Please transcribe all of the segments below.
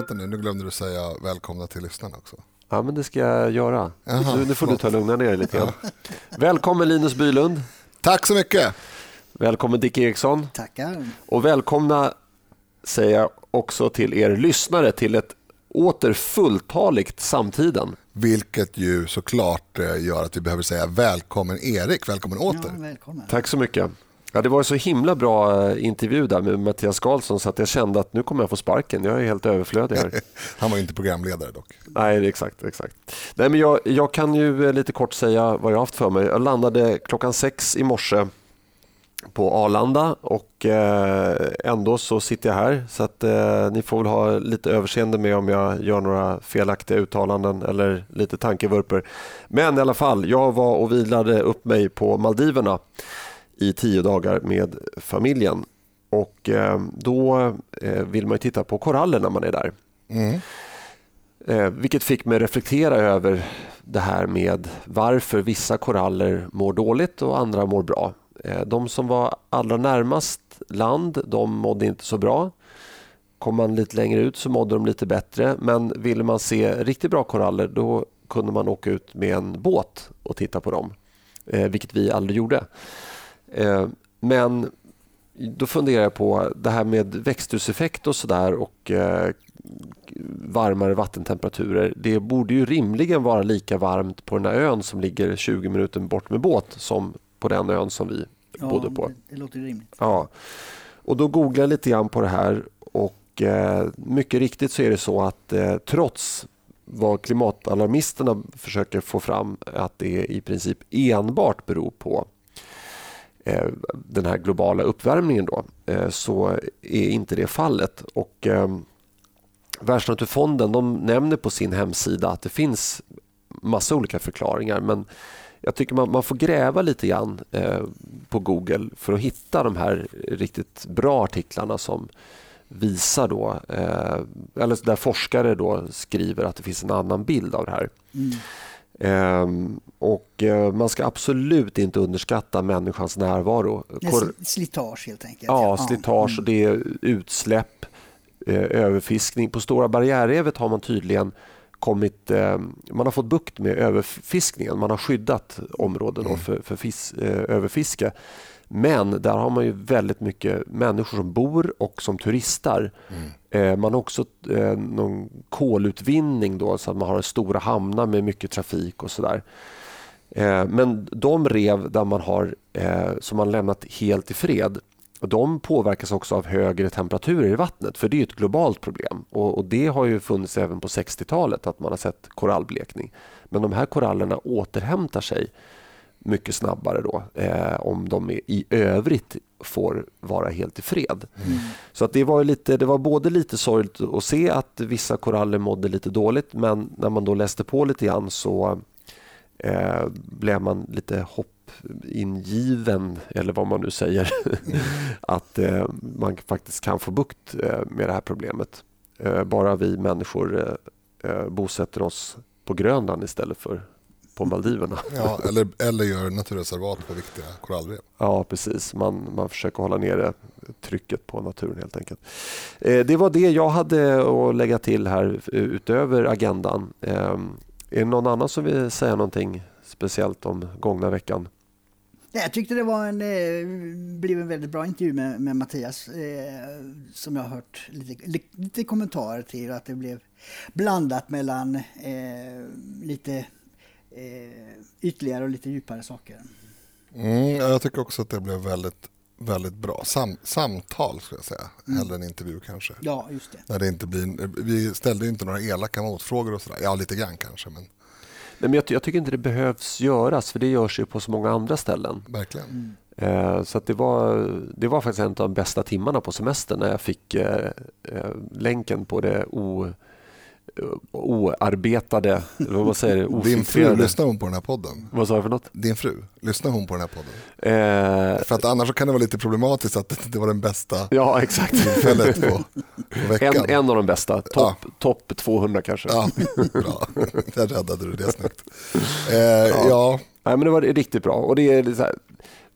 vänta nu, nu glömde du säga välkomna till lyssnarna också. Ja, men det ska jag göra. nu, nu får du ta lugna ner dig lite grann. Välkommen Linus Bylund. Tack så mycket. Välkommen Dick Eriksson. Tackar. Och välkomna säger jag också till er lyssnare till ett åter fulltaligt Samtiden. Vilket ju såklart eh, gör att vi behöver säga välkommen Erik, välkommen åter. Ja, välkommen. Tack så mycket. Ja, det var en så himla bra eh, intervju där med Mattias Karlsson så att jag kände att nu kommer jag få sparken. Jag är helt överflödig här. Han var inte programledare dock. Nej, exakt. exakt. Nej, men jag, jag kan ju eh, lite kort säga vad jag har haft för mig. Jag landade klockan sex i morse på Arlanda och eh, ändå så sitter jag här så att eh, ni får väl ha lite överseende med om jag gör några felaktiga uttalanden eller lite tankevurper. Men i alla fall, jag var och vilade upp mig på Maldiverna i tio dagar med familjen och eh, då vill man ju titta på koraller när man är där. Mm. Vilket fick mig reflektera över det här med varför vissa koraller mår dåligt och andra mår bra. Eh, de som var allra närmast land, de mådde inte så bra. Kom man lite längre ut så mådde de lite bättre. Men ville man se riktigt bra koraller då kunde man åka ut med en båt och titta på dem. Eh, vilket vi aldrig gjorde. Eh, men då funderar jag på det här med växthuseffekt och sådär och varmare vattentemperaturer. Det borde ju rimligen vara lika varmt på den här ön som ligger 20 minuter bort med båt som på den ön som vi ja, bodde på. Det, det låter rimligt. Ja. Och då googlade jag lite grann på det här och eh, mycket riktigt så är det så att eh, trots vad klimatalarmisterna försöker få fram att det i princip enbart beror på eh, den här globala uppvärmningen då, eh, så är inte det fallet. Och, eh, Världsnaturfonden de nämner på sin hemsida att det finns massa olika förklaringar men jag tycker man, man får gräva lite grann eh, på Google för att hitta de här riktigt bra artiklarna som visar då, eh, eller där forskare då skriver att det finns en annan bild av det här. Mm. Eh, och eh, Man ska absolut inte underskatta människans närvaro. Slitage helt enkelt. Ja, slitage och det är utsläpp, eh, överfiskning. På Stora barriärrevet har man tydligen kommit, eh, man har fått bukt med överfiskningen. Man har skyddat områden mm. för, för fis, eh, överfiske. Men där har man ju väldigt mycket människor som bor och som turistar. Mm. Eh, man har också någon kolutvinning då, så att man har stora hamnar med mycket trafik och sådär. Men de rev där man har, som man lämnat helt i fred de påverkas också av högre temperaturer i vattnet för det är ett globalt problem och, och det har ju funnits även på 60-talet att man har sett korallblekning. Men de här korallerna återhämtar sig mycket snabbare då eh, om de är, i övrigt får vara helt i fred. Mm. Så att det, var lite, det var både lite sorgligt att se att vissa koraller mådde lite dåligt men när man då läste på lite grann så eh, blev man lite hopp ingiven, eller vad man nu säger, att eh, man faktiskt kan få bukt eh, med det här problemet. Bara vi människor eh, bosätter oss på Grönland istället för på Maldiverna. Ja, eller, eller gör naturreservat på viktiga korallrev. Ja, precis. Man, man försöker hålla nere trycket på naturen helt enkelt. Eh, det var det jag hade att lägga till här utöver agendan. Är det någon annan som vill säga någonting speciellt om gångna veckan? Jag tyckte det var en, eh, blev en väldigt bra intervju med, med Mattias eh, som jag har hört lite, lite kommentarer till. Att det blev blandat mellan eh, lite eh, ytligare och lite djupare saker. Mm, jag tycker också att det blev väldigt, väldigt bra. Sam, samtal skulle jag säga, mm. hellre än intervju kanske. Ja, just det. När det inte blir, vi ställde inte några elaka motfrågor och sådär. Ja, lite grann kanske. Men... Nej, men jag, jag, tycker inte det behövs göras, för det görs ju på så många andra ställen. Verkligen. Mm. Så det, var, det var faktiskt en av de bästa timmarna på semestern när jag fick eh, eh länken på det o, oarbetade, vad säger Din fru, lyssnar hon på den här podden? Vad sa jag för något? Din fru, lyssnar hon på den här podden? Eh, för att annars kan det vara lite problematiskt att det var den bästa ja, exakt. tillfället på, på veckan. En, en av de bästa, topp ja. top 200 kanske. Ja, bra. Där räddade du det snyggt. Eh, ja. ja. Nej, men det var riktigt bra. Och det är här,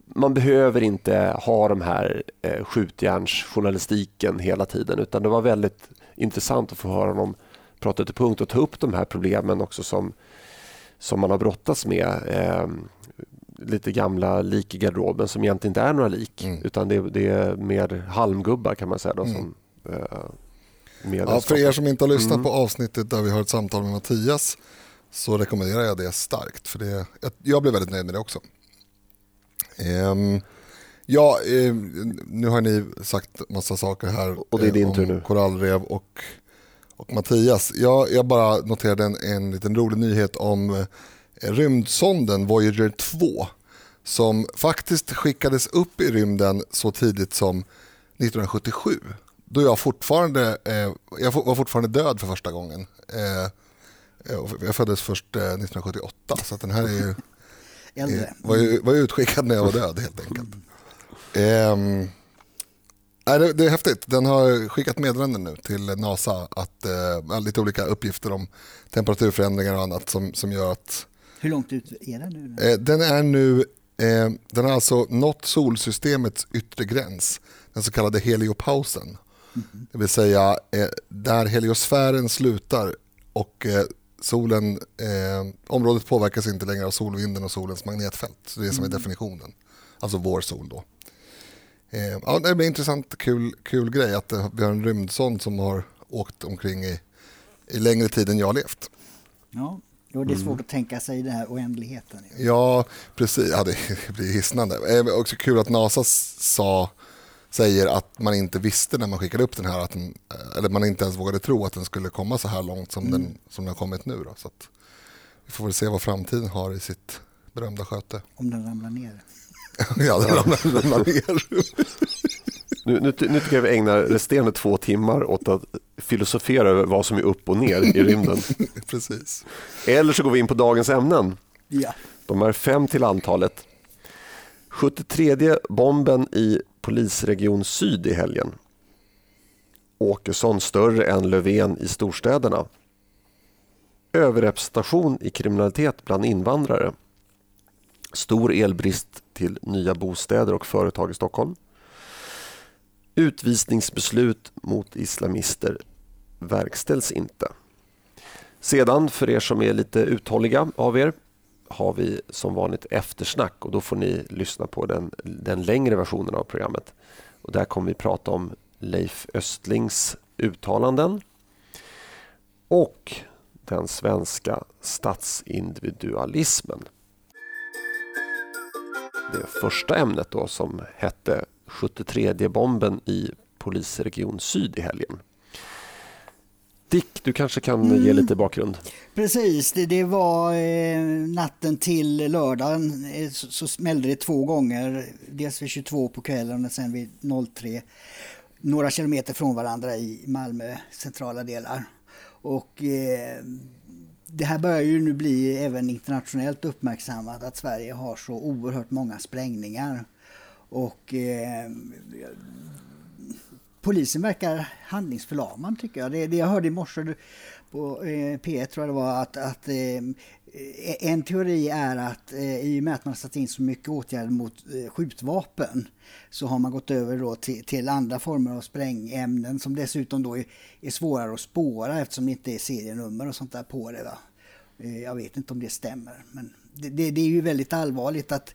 man behöver inte ha de här eh, skjutjärnsjournalistiken hela tiden utan det var väldigt intressant att få höra honom prata till punkt och ta upp de här problemen också som, som man har brottats med. Eh, lite gamla lik i garderoben som egentligen inte är några lik mm. utan det, det, är mer halmgubbar kan man säga. Då, mm. som, eh, ja, för er som inte har lyssnat mm. på avsnittet där vi har ett samtal med Mattias så rekommenderar jag det starkt. För det, jag blev väldigt nöjd med det också. Um, ja, um, nu har ni sagt massa saker här och det är din tur nu. korallrev och, och Mattias. Jag, jag bara noterade en, en liten rolig nyhet om uh, rymdsonden Voyager 2 som faktiskt skickades upp i rymden så tidigt som 1977 då jag fortfarande, eh, jag var fortfarande död för första gången. Eh, jag föddes först 1978 eh, så den här är ju, Äldre. var, ju, var utskickad när jag var död helt enkelt. Nej, det, det, är häftigt. Den har skickat meddelanden nu till NASA att eh, lite olika uppgifter om temperaturförändringar och annat som, som gör att... Hur långt ut är den nu? Eh, den är nu, eh, den har alltså nått solsystemets yttre gräns, den så kallade heliopausen. Mm -hmm. Det vill säga eh, där heliosfären slutar och eh, solen, eh, området påverkas inte längre av solvinden och solens magnetfält. Så det är som är mm. definitionen. Alltså vår sol då. Eh, ja, det blir intressant, kul, kul grej att eh, vi har en rymdsond som har åkt omkring i, i längre tid än jag har levt. Ja, och det är svårt mm. att tänka sig den här oändligheten. Ja, precis. Ja, det blir hisnande. Det är också kul att NASA sa säger att man inte visste när man skickade upp den här, att den, eller man inte ens vågade tro att den skulle komma så här långt som, mm. den, som den har kommit nu. Då. Så vi får väl se vad framtiden har i sitt berömda sköte. Om den ramlar ner. Ja, den ramlar, ramlar ner. Nu, nu, nu tycker jag vi ägnar resterande två timmar åt att filosofera över vad som är upp och ner i rymden. Precis. Eller så går vi in på dagens ämnen. Ja. De är fem till antalet. 73 bomben i polisregion Syd i helgen. Åkesson större än Löfven i storstäderna. Överrepresentation i kriminalitet bland invandrare. Stor elbrist till nya bostäder och företag i Stockholm. Utvisningsbeslut mot islamister verkställs inte. Sedan, för er som är lite uthålliga av er, har vi som vanligt eftersnack och då får ni lyssna på den, den längre versionen av programmet. Och där kommer vi prata om Leif Östlings uttalanden och den svenska statsindividualismen. Det första ämnet då som hette 73 bomben i polisregion Syd i helgen. Dick, du kanske kan mm. ge lite bakgrund? Precis, det, det var eh, natten till lördagen eh, så, så smällde det två gånger. Dels vid 22 på kvällen och sen vid 03. Några kilometer från varandra i Malmö centrala delar. Och eh, det här börjar ju nu bli även internationellt uppmärksammat att Sverige har så oerhört många sprängningar. Och eh, polisen verkar handlingsförlamad tycker jag. Det, det jag hörde i morse på eh, P1 tror jag det var att, att eh, en teori är att eh, i och med att man satt in så mycket åtgärder mot eh, skjutvapen så har man gått över då till, till andra former av sprängämnen som dessutom då är, är svårare att spåra eftersom det inte är serienummer och sånt där på det. Va? Eh, jag vet inte om det stämmer men det, det, det är ju väldigt allvarligt att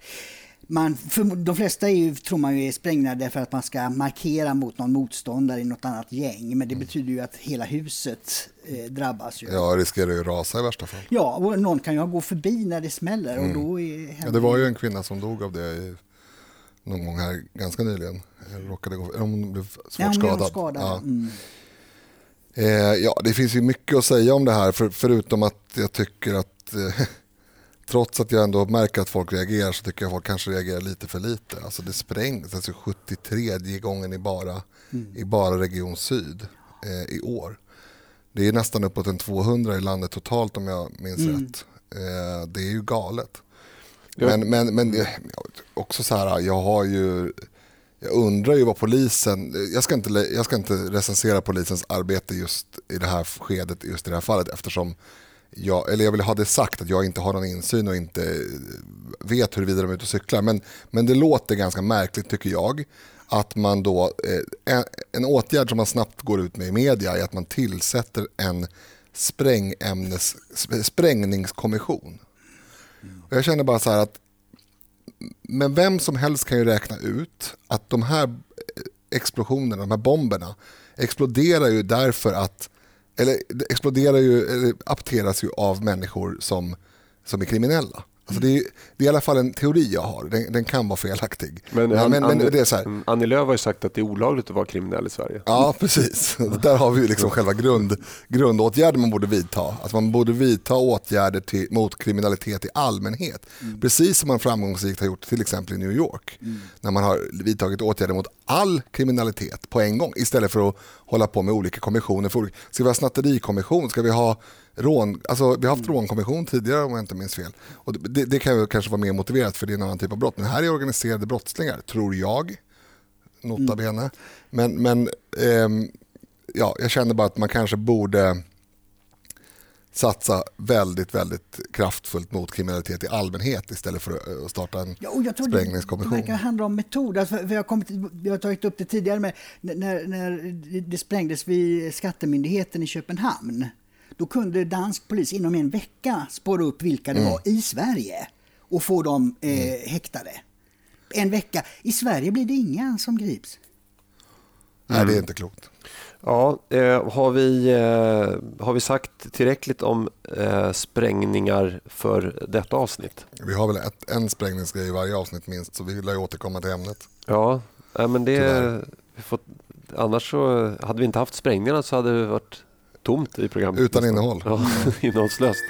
man, de flesta är ju, tror man ju är sprängda därför att man ska markera mot någon motståndare i något annat gäng. Men det mm. betyder ju att hela huset eh, drabbas. Ju. Ja, riskerar ju att rasa i värsta fall. Ja, och någon kan ju gå förbi när det smäller. Mm. Och då är, ja, det var ju en kvinna som dog av det i, någon gång här ganska nyligen. Råkade gå, hon blev svårt ja, hon skadad. skadad. Ja. Mm. Eh, ja, det finns ju mycket att säga om det här, för, förutom att jag tycker att eh, trots att jag ändå märker att folk reagerar så tycker jag att folk kanske reagerar lite för lite. Alltså det sprängs, alltså 73 gången i bara, mm. i bara Region Syd eh, i år. Det är nästan uppåt en 200 i landet totalt om jag minns mm. rätt. Eh, det är ju galet. Ja. Men, men, men också så här, jag har ju jag undrar ju vad polisen, jag ska, inte, jag ska inte recensera polisens arbete just i det här skedet, just i det här fallet eftersom jag, eller jag vill ha det sagt att jag inte har någon insyn och inte vet huruvida de är ute och cyklar. Men, men det låter ganska märkligt tycker jag att man då, eh, en, en åtgärd som man snabbt går ut med i media är att man tillsätter en sprängämnes, sprängningskommission. Och jag känner bara så här att men vem som helst kan ju räkna ut att de här eh, explosionerna, de här bomberna exploderar ju därför att, eller exploderar ju, eller apteras ju av människor som, som är kriminella. Alltså det, är, det är i alla fall en teori jag har. Den, den kan vara felaktig. Men, men, men, Annie, det är så här. Mm, Annie Lööf har ju sagt att det är olagligt att vara kriminell i Sverige. Ja, precis. Där har vi liksom själva grund, grundåtgärden man borde vidta. Alltså man borde vidta åtgärder till, mot kriminalitet i allmänhet. Mm. Precis som man framgångsrikt har gjort till exempel i New York. Mm. När man har vidtagit åtgärder mot all kriminalitet på en gång istället för att hålla på med olika kommissioner. För, ska vi ha snatterikommission? Ska vi ha rån, alltså vi har haft mm. rånkommission tidigare om jag inte minns fel. Och det, det kan ju kanske vara mer motiverat för det är en annan typ av brott. Men här är organiserade brottslingar, tror jag. Nota bene. Mm. Men, men ähm, ja, jag känner bara att man kanske borde satsa väldigt, väldigt kraftfullt mot kriminalitet i allmänhet istället för att starta en ja, jag tror sprängningskommission. Det, det handla om metod. Alltså, vi, har kommit, vi har tagit upp det tidigare med när, när det sprängdes vid Skattemyndigheten i Köpenhamn. Då kunde dansk polis inom en vecka spåra upp vilka det mm. var i Sverige och få dem eh, mm. häktade. En vecka. I Sverige blir det inga som grips. Nej, det är inte klokt. Ja, eh, har, vi, eh, har vi sagt tillräckligt om eh, sprängningar för detta avsnitt? Vi har väl ett, en sprängningsgrej i varje avsnitt minst, så vi lär återkomma till ämnet. Ja, men det... Får, annars så hade vi inte haft sprängningarna så hade det varit tomt i programmet. Utan innehåll. Ja, innehållslöst.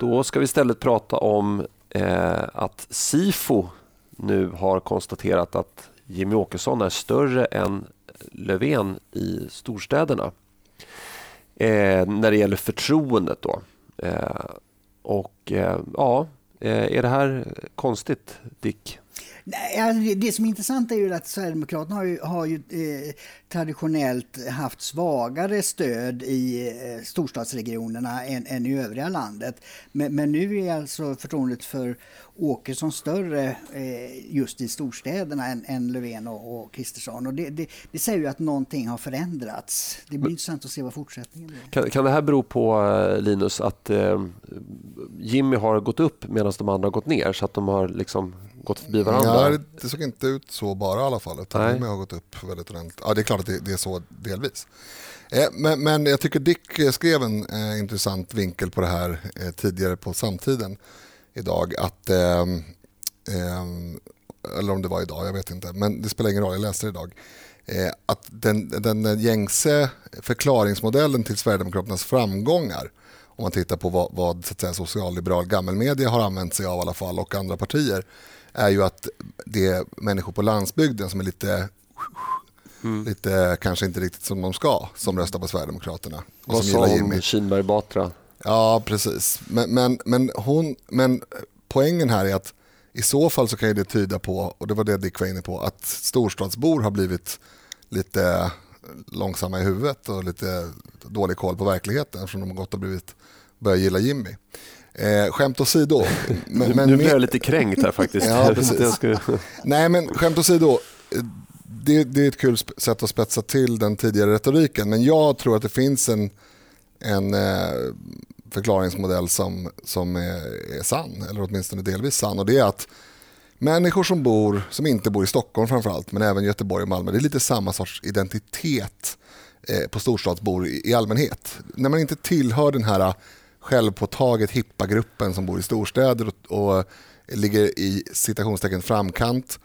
Då ska vi istället prata om eh, att Sifo nu har konstaterat att Jimmy Åkesson är större än Löfven i storstäderna. Eh, när det gäller förtroendet då. Eh, och eh, ja, eh, är det här konstigt Dick? Nej, alltså det, som är intressant är ju att Sverigedemokraterna har ju, har ju eh, traditionellt haft svagare stöd i eh, storstadsregionerna än, än, i övriga landet. Men, men, nu är alltså förtroendet för Åkesson större eh, just i storstäderna än, än Löfven och Kristersson. Och det, det, det, säger ju att någonting har förändrats. Det blir men, intressant att se vad fortsättningen blir. Kan, kan det här bero på, eh, Linus, att eh, Jimmy har gått upp medan de andra har gått ner? Så att de har liksom gått förbi varandra? Nej, det såg inte ut så bara i alla fall. Utan har gått upp väldigt ordentligt. Ja, det är klart att det, det är så delvis. Eh, men, men, jag tycker Dick skrev en eh, intressant vinkel på det här eh, tidigare på samtiden idag. Att, eh, eller om det var idag, jag vet inte. Men det spelar ingen roll, jag läste det idag. Eh, att den, den gängse förklaringsmodellen till Sverigedemokraternas framgångar om man tittar på vad, vad så att säga, socialliberal gammelmedia har använt sig av i alla fall och andra partier är ju att det är människor på landsbygden som är lite Mm. lite kanske inte riktigt som de ska som röstar på Sverigedemokraterna. Och Vad sa hon, Kinberg Batra? Ja, precis. Men, men, men, hon, men poängen här är att i så fall så kan det tyda på, och det var det Dick var inne på, att storstadsbor har blivit lite långsamma i huvudet och lite dålig koll på verkligheten eftersom de har gått och blivit, börjat gilla Jimmy. Eh, skämt åsido. Men, men, nu blir jag lite kränkt här faktiskt. ja, Nej men skämt åsido. Det, det är ett kul sätt att spetsa till den tidigare retoriken men jag tror att det finns en, en eh, förklaringsmodell som, som är, är sann, eller åtminstone delvis sann och det är att människor som bor, som inte bor i Stockholm framförallt, men även Göteborg och Malmö, det är lite samma sorts identitet eh, på storstadsbor i, i allmänhet. När man inte tillhör den här självpåtaget hippa gruppen som bor i storstäder och, och ligger i citationstecken framkant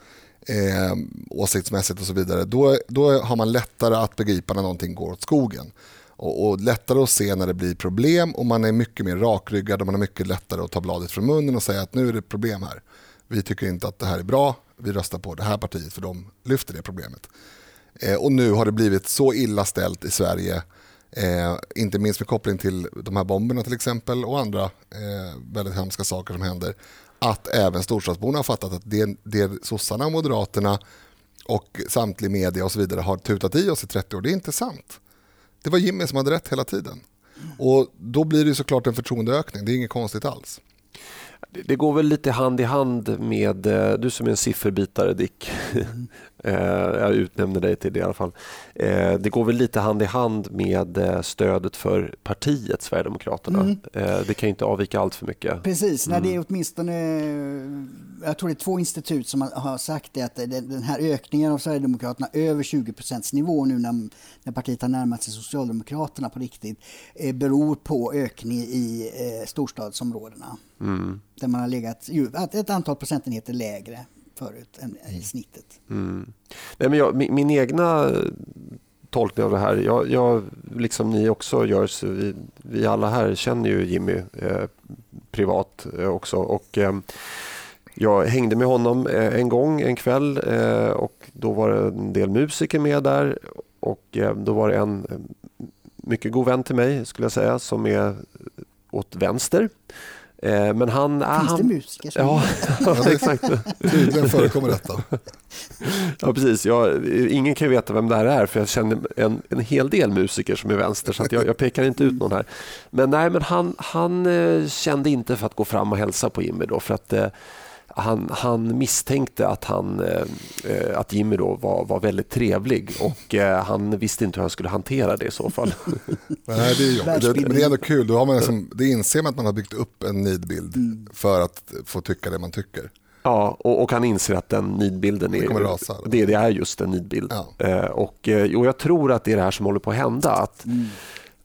eh, åsiktsmässigt och så vidare, då, då har man lättare att begripa när någonting går åt skogen. Och, och, lättare att se när det blir problem och man är mycket mer rakryggad och man har mycket lättare att ta bladet från munnen och säga att nu är det problem här. Vi tycker inte att det här är bra, vi röstar på det här partiet för de lyfter det problemet. Eh, och nu har det blivit så illa ställt i Sverige Eh, inte minst med koppling till de här bomberna till exempel och andra eh, väldigt hemska saker som händer. Att även storstadsborna har fattat att det, det sossarna och moderaterna och samtlig media och så vidare har tutat i oss i 30 år, det är inte sant. Det var Jimmy som hade rätt hela tiden. Och då blir det såklart en förtroendeökning, det är inget konstigt alls. Det går väl lite hand i hand med, eh, du som är en sifferbitare Dick, mm. Jag utnämner dig till det i alla fall. Eh, det går väl lite hand i hand med stödet för partiet Sverigedemokraterna. Mm. Det kan inte avvika allt för mycket. Precis, mm. det är åtminstone, jag tror det är två institut som har sagt det, att den här ökningen av Sverigedemokraterna över 20 nivå nu när, när partiet har närmat sig Socialdemokraterna på riktigt, beror på ökning i storstadsområdena. Mm. Där man har legat ett antal procentenheter lägre förut än i mm. snittet. Mm. Nej, men jag, min, min, egna tolkning av det här, jag, jag liksom ni också gör, så vi, vi alla här känner ju Jimmy eh, privat eh, också. Och, eh, jag hängde med honom eh, en gång en kväll eh, och då var det en del musiker med där och eh, då var det en mycket god vän till mig skulle jag säga som är åt vänster Eh, men han, Finns han, det musiker som ja, ja, exakt. Tydligen förekommer detta. Ja, precis. Jag, ingen kan veta vem det här är för jag känner en, en hel del musiker som är vänster så jag, jag, pekar inte ut någon här. Men, nej, men han, han eh, kände inte för att gå fram och hälsa på Jimmy då för att eh, han, han, misstänkte att, han, eh, att Jimmy då var, var väldigt trevlig och eh, han visste inte hur han skulle hantera det i så fall. Nej, det är jobbigt. Men det är ändå kul, då har man liksom, det inser man att man har byggt upp en nidbild mm. för att få tycka det man tycker. Ja, och, och han inser att den nidbilden är, rasa, det, det, är just en nidbild. Ja. Eh, och, och jag tror att det är det här som håller på att hända. Att mm.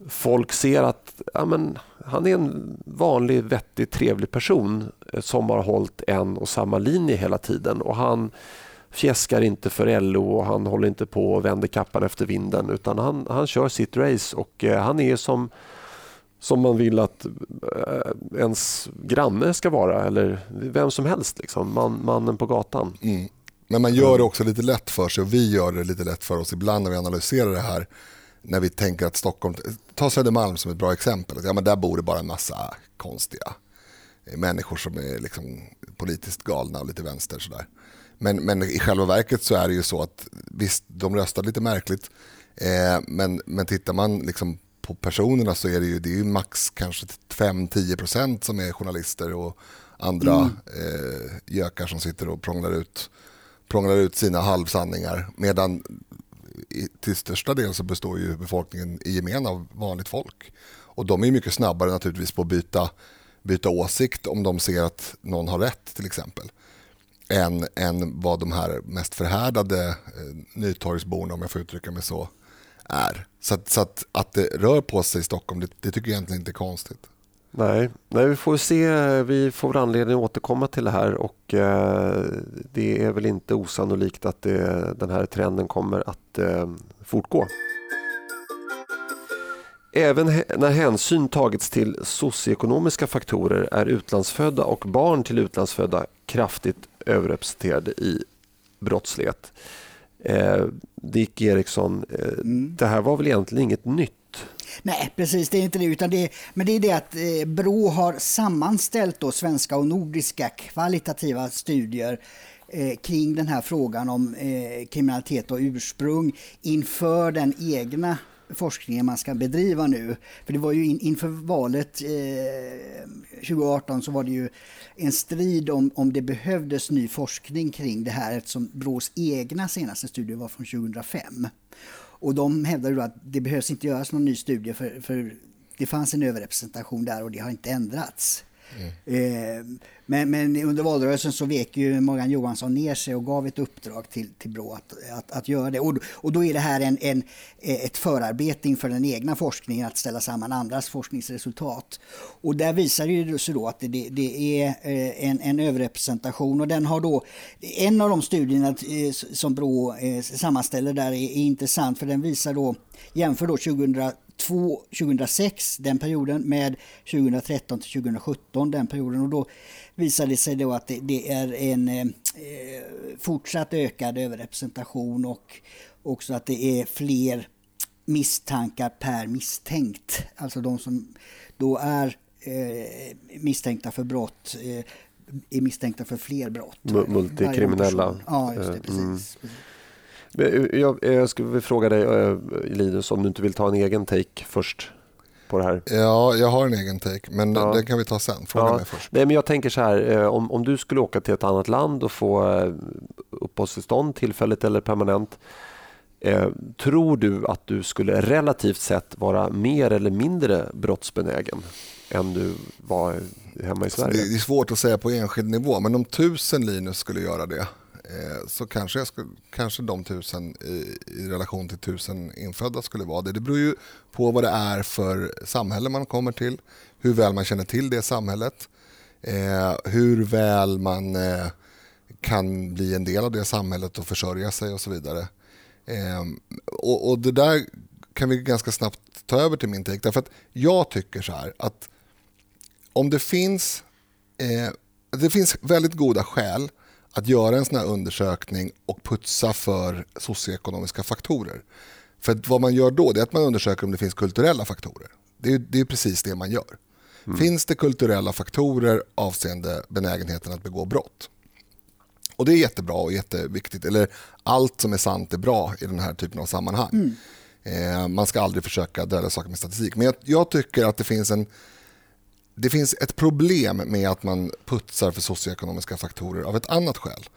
Folk ser att ja, men, han är en vanlig, vettig, trevlig person eh, som har hållit en och samma linje hela tiden. Och Han fjäskar inte för LO och han håller inte på och vänder kappan efter vinden utan han, han kör sitt race och eh, han är som, som man vill att eh, ens granne ska vara eller vem som helst, liksom, man, mannen på gatan. Mm. Men man gör det också lite lätt för sig och vi gör det lite lätt för oss ibland när vi analyserar det här när vi tänker att Stockholm, ta Södermalm som ett bra exempel, ja, men där bor det bara en massa konstiga människor som är liksom politiskt galna och lite vänster. Sådär. Men, men i själva verket så är det ju så att visst, de röstar lite märkligt, eh, men, men tittar man liksom på personerna så är det ju, det är ju max kanske 5-10% som är journalister och andra mm. eh, gökar som sitter och prånglar ut, prånglar ut sina halvsanningar. Medan till största del så består ju befolkningen i gemen av vanligt folk. Och de är mycket snabbare naturligtvis på att byta, byta åsikt om de ser att någon har rätt till exempel. Än, än vad de här mest förhärdade eh, nytorgsborna, om jag får uttrycka mig så, är. Så, att, så att, att det rör på sig i Stockholm, det, det tycker jag egentligen inte är konstigt. Nej, nej, vi får se. Vi får anledning att återkomma till det här och eh, det är väl inte osannolikt att det, den här trenden kommer att eh, fortgå. Även när hänsyn tagits till socioekonomiska faktorer är utlandsfödda och barn till utlandsfödda kraftigt överrepresenterade i brottslighet. Eh, Dick Eriksson, eh, mm. det här var väl egentligen inget nytt? Nej, precis. Det är inte det. Utan det men det är det att eh, Brå har sammanställt då svenska och nordiska kvalitativa studier eh, kring den här frågan om eh, kriminalitet och ursprung inför den egna forskningen man ska bedriva nu. För det var ju in, inför valet eh, 2018 så var det ju en strid om, om det behövdes ny forskning kring det här eftersom Brås egna senaste studie var från 2005. Och de hävdar då att det behövs inte göras någon ny studie för, för det fanns en överrepresentation där och det har inte ändrats. Mm. Eh, men, men, under valrörelsen så vek ju Morgan Johansson ner sig och gav ett uppdrag till, till Brå att, att, att göra det. Och, och då är det här en, en, ett förarbete inför den egna forskningen att ställa samman andras forskningsresultat. Och där visar det sig då att det, det är eh, en, en överrepresentation och den har då, en av de studierna eh, som Brå eh, sammanställer där är, är intressant för den visar då, jämför då 2000 2006, den perioden, med 2013 till 2017, den perioden. Och då visade det sig då att det, det är en eh, fortsatt ökad överrepresentation och också att det är fler misstankar per misstänkt. Alltså de som då är eh, misstänkta för brott eh, är misstänkta för fler brott. Multikriminella. Ja, just det, precis. Mm. precis. Jag, jag skulle fråga dig, eh, Linus, om du inte vill ta en egen take först? på det här? Ja, jag har en egen take, men ja. den kan vi ta sen. Fråga ja. mig först. Nej, men jag tänker så här, eh, om, om du skulle åka till ett annat land och få eh, uppehållstillstånd, tillfälligt eller permanent, eh, tror du att du skulle relativt sett vara mer eller mindre brottsbenägen än du var hemma i Sverige? Det är svårt att säga på enskild nivå, men om tusen Linus skulle göra det Eh, Eh, så kanske, jag skulle, kanske de tusen i, i, relation till tusen infödda skulle vara det. Det beror ju på vad det är för samhälle man kommer till, hur väl man känner till det samhället, eh, hur väl man eh, kan bli en del av det samhället och försörja sig och så vidare. Eh, och, och, det där kan vi ganska snabbt ta över till min take. Därför att jag tycker så här att om det finns, eh, det finns väldigt goda skäl att göra en sån här undersökning och putsa för socioekonomiska faktorer. För vad man gör då är att man undersöker om det finns kulturella faktorer. Det är, det är precis det man gör. Mm. Finns det kulturella faktorer avseende benägenheten att begå brott? Och det är jättebra och jätteviktigt. Eller allt som är sant är bra i den här typen av sammanhang. Mm. Eh, man ska aldrig försöka dölja saker med statistik. Men jag, jag tycker att det finns en det finns ett problem med att man putsar för socioekonomiska faktorer av ett annat skäl.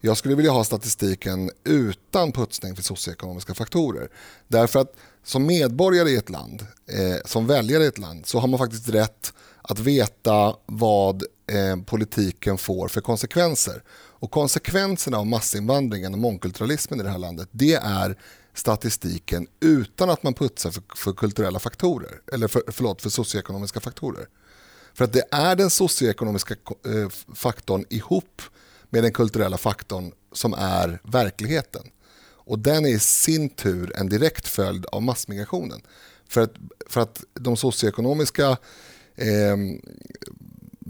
Jag skulle vilja ha statistiken utan putsning för socioekonomiska faktorer. Därför att som medborgare i ett land, eh, som väljare i ett land, så har man faktiskt rätt att veta vad eh, politiken får för konsekvenser. Och konsekvenserna av massinvandringen och mångkulturalismen i det här landet, det är statistiken utan att man putsar för, för kulturella faktorer, eller för, förlåt, för socioekonomiska faktorer. För att det är den socioekonomiska eh, faktorn ihop med den kulturella faktorn som är verkligheten. Och den är i sin tur en direkt följd av massmigrationen. För att, för att de socioekonomiska eh,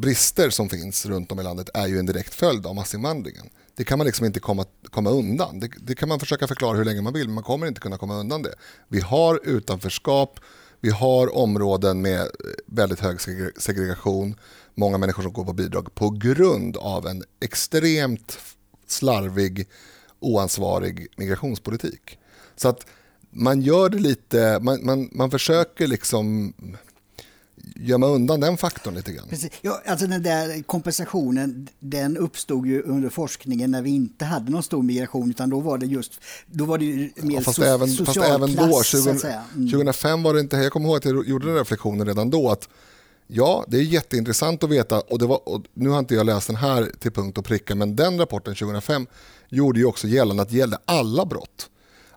brister som finns runt om i landet är ju en direkt följd av massinvandringen. Det kan man liksom inte komma, komma undan. Det, det, kan man försöka förklara hur länge man vill, men man kommer inte kunna komma undan det. Vi har utanförskap, vi har områden med eh, väldigt hög segregation, många människor som går på bidrag på grund av en extremt slarvig, oansvarig migrationspolitik. Så att man gör det lite, man, man, man försöker liksom gömma undan den faktorn lite grann. Precis. Ja, alltså den där kompensationen den uppstod ju under forskningen när vi inte hade någon stor migration utan då var det just då var det mer ja, fast, so även, social fast även då, 20, mm. 2005 var det inte, jag kommer ihåg att jag gjorde den reflektionen redan då att Ja, det är jätteintressant att veta och, det var, och nu har inte jag läst den här till punkt och pricka men den rapporten 2005 gjorde ju också gällande att det gällde alla brott.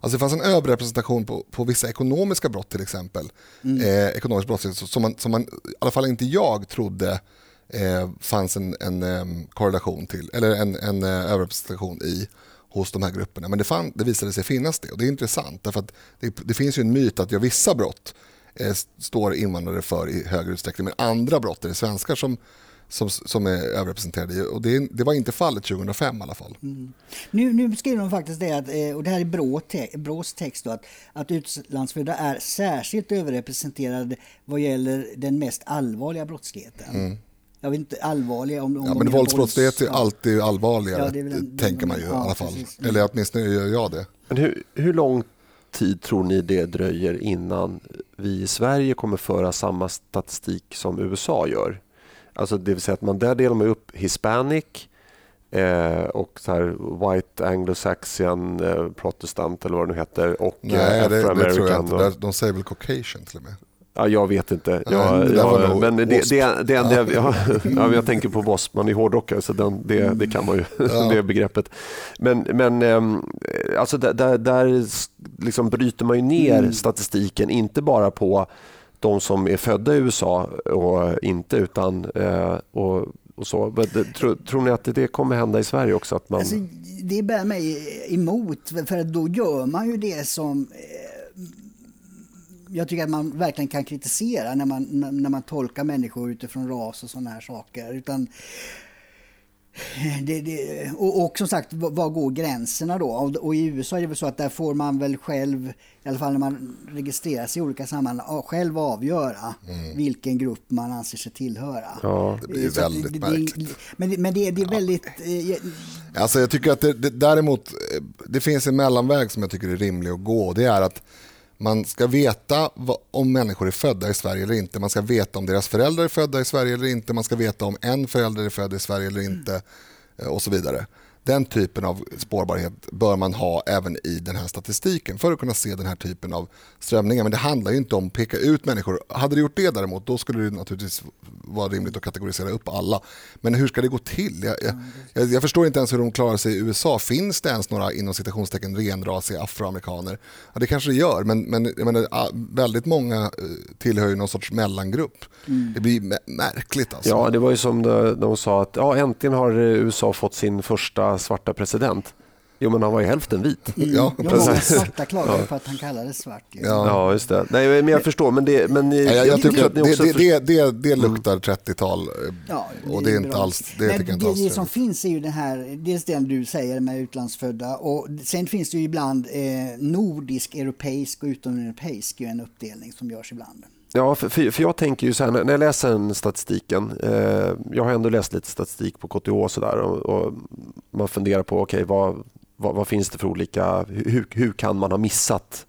Alltså det fanns en överrepresentation på, på vissa ekonomiska brott till exempel. Mm. Eh, ekonomisk brottslighet som man, som man, i alla fall inte jag trodde eh, fanns en, en um, korrelation till, eller en, en uh, överrepresentation i hos de här grupperna. Men det, fann, det visade sig finnas det och det är intressant därför att det, det finns ju en myt att ja, vissa brott eh, står invandrare för i högre utsträckning men andra brott är det svenskar som som, som är överrepresenterade. Och det, det, var inte fallet 2005 i alla fall. Mm. Nu, nu skriver de faktiskt det, att, eh, och det här är Brå te, Brås text, då, att, att utlandsfödda är särskilt överrepresenterade vad gäller den mest allvarliga brottsligheten. Mm. Jag vet inte, allvarliga om, om ja, men Våldsbrottslighet är alltid allvarligare, ja, en, tänker man ju ja, i alla fall. Precis. Eller åtminstone gör jag det. Men hur, hur lång tid tror ni det dröjer innan vi i Sverige kommer föra samma statistik som USA gör? Alltså det vill säga att man där delar man upp hispanic eh, och så här white anglo-saxon eh, protestant eller vad det nu heter och Nej, eh, det, det tror jag inte. Och... De säger väl caucasian till och med. Ja, jag vet inte. Jag, Nej, jag, men det, det, det, det enda jag, ja, ja, jag tänker på wasp, man är hårdrockare så den, det, det kan man ju, ja. det begreppet. Men, men ehm, alltså där, där, där liksom bryter man ju ner mm. statistiken, inte bara på de som är födda i USA och inte utan eh, och, och så. Tror, tror ni att det kommer hända i Sverige också? Att man... Alltså, det bär mig emot för då gör man ju det som eh, jag tycker att man verkligen kan kritisera när man, när man tolkar människor utifrån ras och sådana här saker. Utan det, det, och, och, som sagt, var går gränserna då? Och, och, i USA är det väl så att där får man väl själv, i alla fall när man registrerar sig i olika sammanhang, själv avgöra mm. vilken grupp man anser sig tillhöra. Ja, det blir så väldigt det, märkligt. Men, men det, det är väldigt... Eh, alltså jag tycker att det, det, däremot, eh, det finns en mellanväg som jag tycker är rimlig att gå. Det är att man ska veta om människor är födda i Sverige eller inte. Man ska veta om deras föräldrar är födda i Sverige eller inte. Man ska veta om en förälder är född i Sverige eller inte eh, och så vidare. Den typen av spårbarhet bör man ha även i den här statistiken för att kunna se den här typen av strömningar. Men det handlar ju inte om att peka ut människor. Hade det gjort det däremot, då skulle det naturligtvis vara rimligt att kategorisera upp alla. Men hur ska det gå till? Jag, jag, jag förstår inte ens hur de klarar sig i USA. Finns det ens några inom citationstecken renrasiga afroamerikaner? Ja, det kanske det gör, men, men jag menar, väldigt många eh, tillhör ju någon sorts mellangrupp. Mm. Det blir märkligt. Alltså. Ja, det var ju som de, de sa att ja, äntligen har USA fått sin första svarta president. Jo, men han var ju hälften vit. Mm. Ja, precis. svarta klagar ja. på att han kallades svart. Ja. ja, just det. Nej, men jag förstår, men det... Men ja, jag, jag tycker att det, det, det, det, luktar 30-tal eh, ja, och det är inte alls... Det, men inte alls det, som finns är ju den här, dels den du säger med utlandsfödda och sen finns det ju ibland eh, nordisk, europeisk och utomeuropeisk, en uppdelning som görs ibland. Ja, för, för, jag tänker ju så här, när jag läser den statistiken, eh, jag har ändå läst lite statistik på KTH och sådär och, och, man funderar på okay, vad, vad, vad, finns det för olika, hur, hur kan man ha missat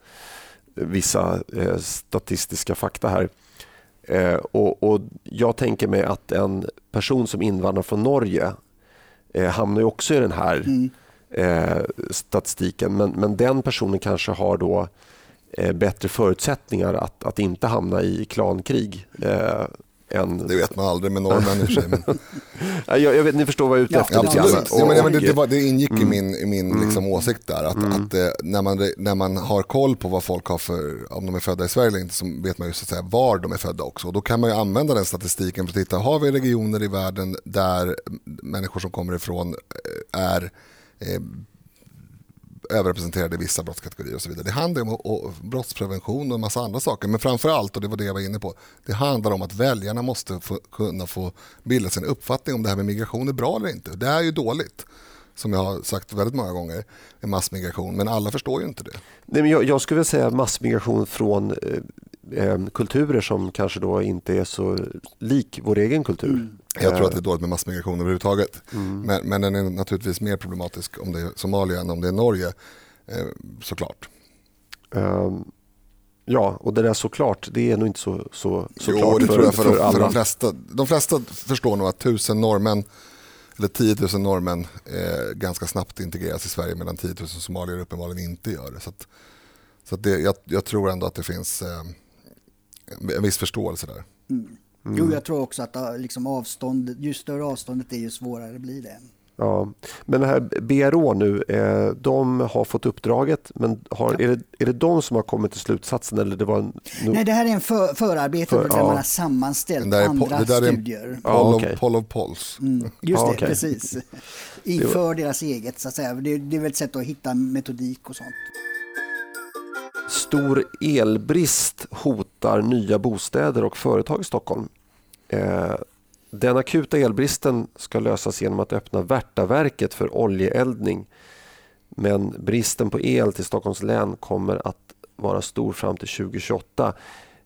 vissa eh, statistiska fakta här? Eh, och, och, Jag tänker mig att en person som invandrar från Norge eh, hamnar ju också i den här mm. Eh, statistiken men, men den personen kanske har då bättre förutsättningar att, att inte hamna i klankrig. Eh, än... Det vet man aldrig med norrmän i sig. Men... jag, jag vet, ni förstår vad jag är ute efter. Ja, absolut. Ja, men, det, det, var, det ingick mm. i min, i min liksom, mm. åsikt där. Att, mm. att eh, när, man, när man har koll på vad folk har för, om de är födda i Sverige eller inte, så vet man ju så att säga var de är födda också. Och då kan man ju använda den statistiken för att titta, har vi regioner i världen där människor som kommer ifrån eh, är eh, överrepresenterade i vissa brottskategorier och så vidare. Det handlar om och, brottsprevention och en massa andra saker. Men framför allt, och det var det jag var inne på, det handlar om att väljarna måste få, kunna få bilda sin uppfattning om det här med migration är bra eller inte. Det är ju dåligt som jag har sagt väldigt många gånger, med massmigration. Men alla förstår ju inte det. Nej, men jag, jag skulle vilja säga massmigration från eh, eh, eh, kulturer som kanske då inte är så lik vår egen kultur. Mm. Jag tror att det är dåligt med massmigration överhuvudtaget. Mm. Men, men den är naturligtvis mer problematisk om det är Somalia än om det är Norge, eh, såklart. Um, ja, och det där såklart, det är nog inte så, så, så jo, klart det för, tror jag för, för, för de, flesta. De flesta förstår nog att tusen norrmän eller 10 000 norrmän eh, ganska snabbt integreras i Sverige medan 10 000 somalier uppenbarligen inte gör det. Så, att, så att det, jag, jag, tror ändå att det finns eh, en viss förståelse där. Mm. Mm. Jo, jag tror också att liksom avstånd, ju större avståndet är ju svårare blir det. Ja, men det här BRÅ nu, eh, de har fått uppdraget, men har, ja. är, det, är det de som har kommit till slutsatsen? Eller det var en, nu... Nej, det här är en för, förarbete för, där ja. man har sammanställt det andra det där studier. Är en poll, ja, okay. of, poll of polls. Mm, just det, okay. precis. Inför deras eget, så att säga. Det, det är väl ett sätt att hitta metodik och sånt. Stor elbrist hotar nya bostäder och företag i Stockholm. Eh, den akuta elbristen ska lösas genom att öppna Värtaverket för oljeeldning. Men bristen på el till Stockholms län kommer att vara stor fram till 2028.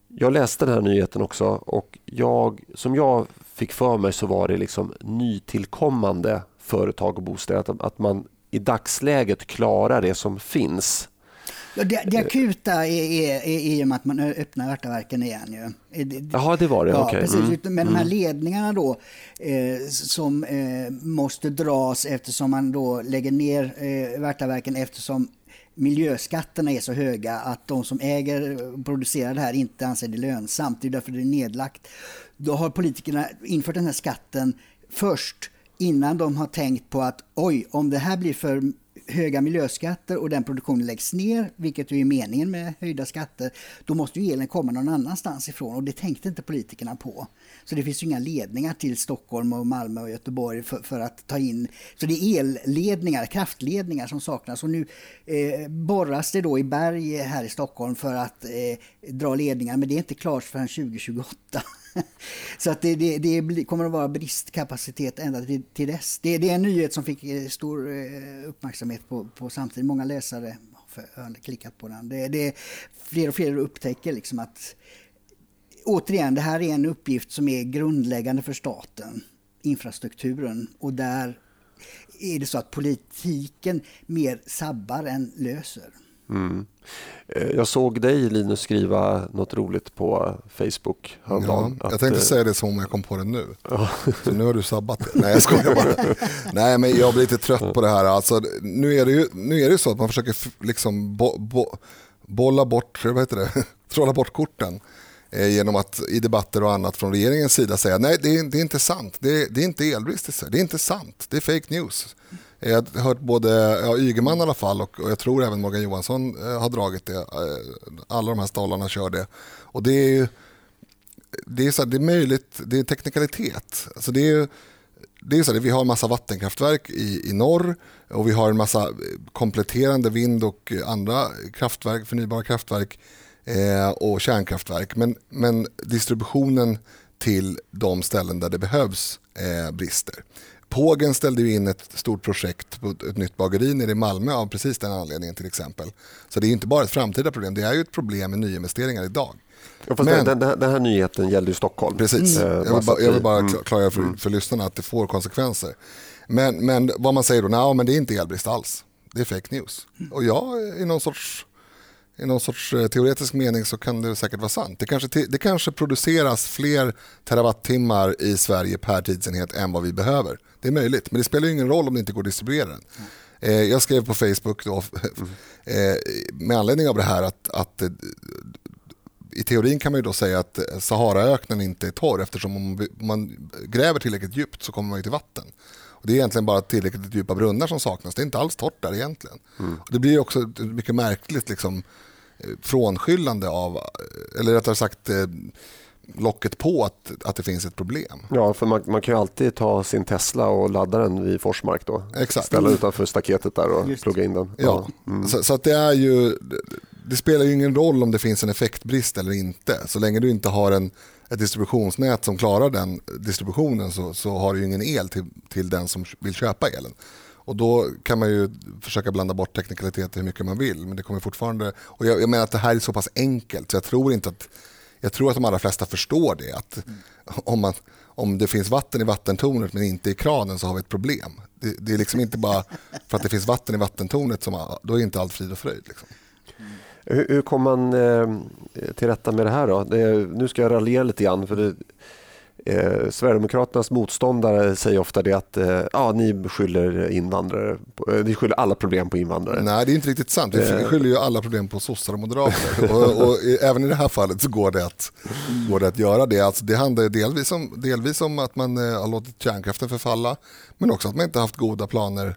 Jag läste den här nyheten också och jag, som jag fick för mig så var det liksom nytillkommande företag och bostäder. Att, att man i dagsläget klarar det som finns Ja, det, det akuta är, i och med att man öppnar Värtaverken igen. Ju. Jaha, det var det. Ja, okay. precis. Mm. Men de här mm. ledningarna då eh, som eh, måste dras eftersom man då lägger ner eh, Värtaverken eftersom miljöskatterna är så höga att de som äger och producerar det här inte anser det lönsamt. Det är därför det är nedlagt. Då har politikerna infört den här skatten först innan de har tänkt på att oj, om det här blir för höga miljöskatter och den produktionen läggs ner, vilket ju är meningen med höjda skatter, då måste ju elen komma någon annanstans ifrån och det tänkte inte politikerna på. Så det finns ju inga ledningar till Stockholm och Malmö och Göteborg för, för att ta in, så det är elledningar, kraftledningar som saknas och nu eh, borras det då i berg här i Stockholm för att eh, dra ledningar, men det är inte klart förrän 2028. Så att det, det, det, kommer att vara bristkapacitet ända till, till dess. Det, det, är en nyhet som fick eh, stor eh, uppmärksamhet på, på samtidigt. Många läsare har klickat på den. Det, det, fler och fler upptäcker liksom att återigen, det här är en uppgift som är grundläggande för staten, infrastrukturen. Och där är det så att politiken mer sabbar än löser. Mm. Eh, jag såg dig Linus skriva något roligt på Facebook häromdagen. Ja, jag tänkte att, säga det som om jag kom på det nu. Så nu har du sabbat det. Nej jag skojar bara. Nej men jag blir lite trött på det här. Alltså, nu, är det ju, nu är det så att man försöker liksom bo, bo, bolla bort, vad heter det, trolla bort korten. Eh, genom att i debatter och annat från regeringens sida säga nej det är, det är inte sant, det är, det är inte elbrist i Sverige, det är inte sant, det är fake news. Jag har hört både ja, Ygeman i alla fall och, och jag tror även Morgan Johansson eh, har dragit det. Eh, alla de här stollarna kör det. Och det är ju det är, så här, det är möjligt, det är teknikalitet. Alltså det är, det är så här, vi har en massa vattenkraftverk i, i norr och vi har en massa eh, kompletterande vind och andra kraftverk, förnybara kraftverk eh, och kärnkraftverk. Men, men distributionen till de ställen där det behövs eh, brister. Pågen ställde in ett stort projekt på ett nytt bageri nere i Malmö av precis den anledningen till exempel. Så det är inte bara ett framtida problem, det är ju ett problem med nyinvesteringar idag. Ja, Men, den, den, här nyheten gällde ju Stockholm. Precis, mm. jag, vill bara, jag vill bara klargöra för, mm. för lyssnarna att det får konsekvenser. Men, men vad man säger då, nej men det är inte elbrist alls. Det är fake news. Och jag i någon sorts i någon sorts eh, teoretisk mening så kan det säkert vara sant. Det kanske, det kanske produceras fler terawattimmar i Sverige per tidsenhet än vad vi behöver. Det är möjligt, men det spelar ingen roll om det inte går att distribuera den. Mm. jag skrev på Facebook då, mm. med anledning av det här att, att i teorin kan man ju då säga att Saharaöknen inte är torr eftersom om man gräver tillräckligt djupt så kommer man till vatten. Och det är egentligen bara tillräckligt djupa brunnar som saknas. Det är inte alls torrt där egentligen. Mm. det blir också mycket märkligt liksom, frånskyllande av, eller rättare sagt locket på att, att det finns ett problem. Ja, för man, man kan ju alltid ta sin Tesla och ladda den vid Forsmark då. Exakt. Ställa utanför staketet där och Just. plugga in den. Ja, ja. Mm. Så, så, att det är ju, det spelar ju ingen roll om det finns en effektbrist eller inte. Så länge du inte har en, ett distributionsnät som klarar den distributionen så, så har du ju ingen el till, till den som vill köpa elen. Och då kan man ju försöka blanda bort teknikaliteter hur mycket man vill. Men det kommer fortfarande... Och jag, jag menar att det här är så pass enkelt så jag tror inte att jag tror att de allra flesta förstår det. Att mm. om, man, om det finns vatten i vattentornet men inte i kranen så har vi ett problem. Det, det är liksom inte bara för att det finns vatten i vattentornet som då är inte allt frid och fröjd. Liksom. Mm. Hur, hur kommer man eh, till rätta med det här då? Det, nu ska jag raljera lite grann. För det, Eh, Sverigedemokraternas motståndare säger ofta det att eh, ja, ni skyller invandrare, på, eh, ni skyller alla problem på invandrare. Nej, det är inte riktigt sant. Vi eh. skyller ju alla problem på sossar och moderater. och, och, även i det här fallet så går det att, går det att göra det. Alltså, det handlar delvis om, delvis om att man eh, har låtit kärnkraften förfalla, men också att man inte haft goda planer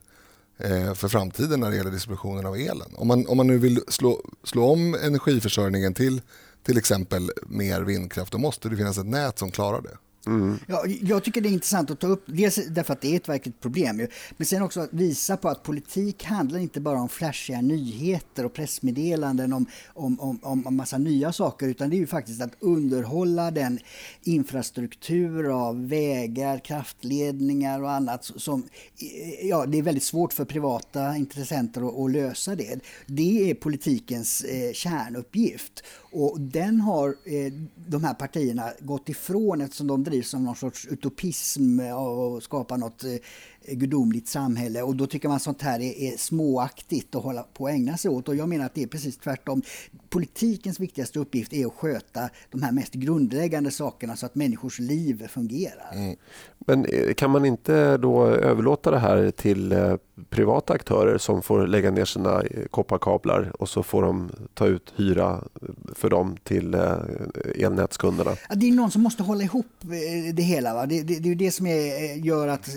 eh, för framtiden när det gäller distributionen av elen. Om man, om man nu vill slå, slå om energiförsörjningen till till exempel mer vindkraft, då måste det finnas ett nät som klarar det. Mm. Ja, jag tycker det är intressant att ta upp, dels därför att det är ett verkligt problem, men sen också att visa på att politik handlar inte bara om flashiga nyheter och pressmeddelanden om, om, om, om en massa nya saker, utan det är ju faktiskt att underhålla den infrastruktur av vägar, kraftledningar och annat som, eh, ja, det är väldigt svårt för privata intressenter att, att lösa det. Det är politikens eh, kärnuppgift. Och den har eh, de här partierna gått ifrån eftersom de drivs som någon sorts utopism och skapa något eh, gudomligt samhälle och då tycker man sånt här är, är småaktigt att hålla på att ägna sig åt och jag menar att det är precis tvärtom. Politikens viktigaste uppgift är att sköta de här mest grundläggande sakerna så att människors liv fungerar. Mm. Men eh, kan man inte då överlåta det här till eh, privata aktörer som får lägga ner sina eh, kopparkablar och så får de ta ut hyra för dem till elnätskunderna? Det är någon som måste hålla ihop det hela. Va? Det, det, det är det som är, gör att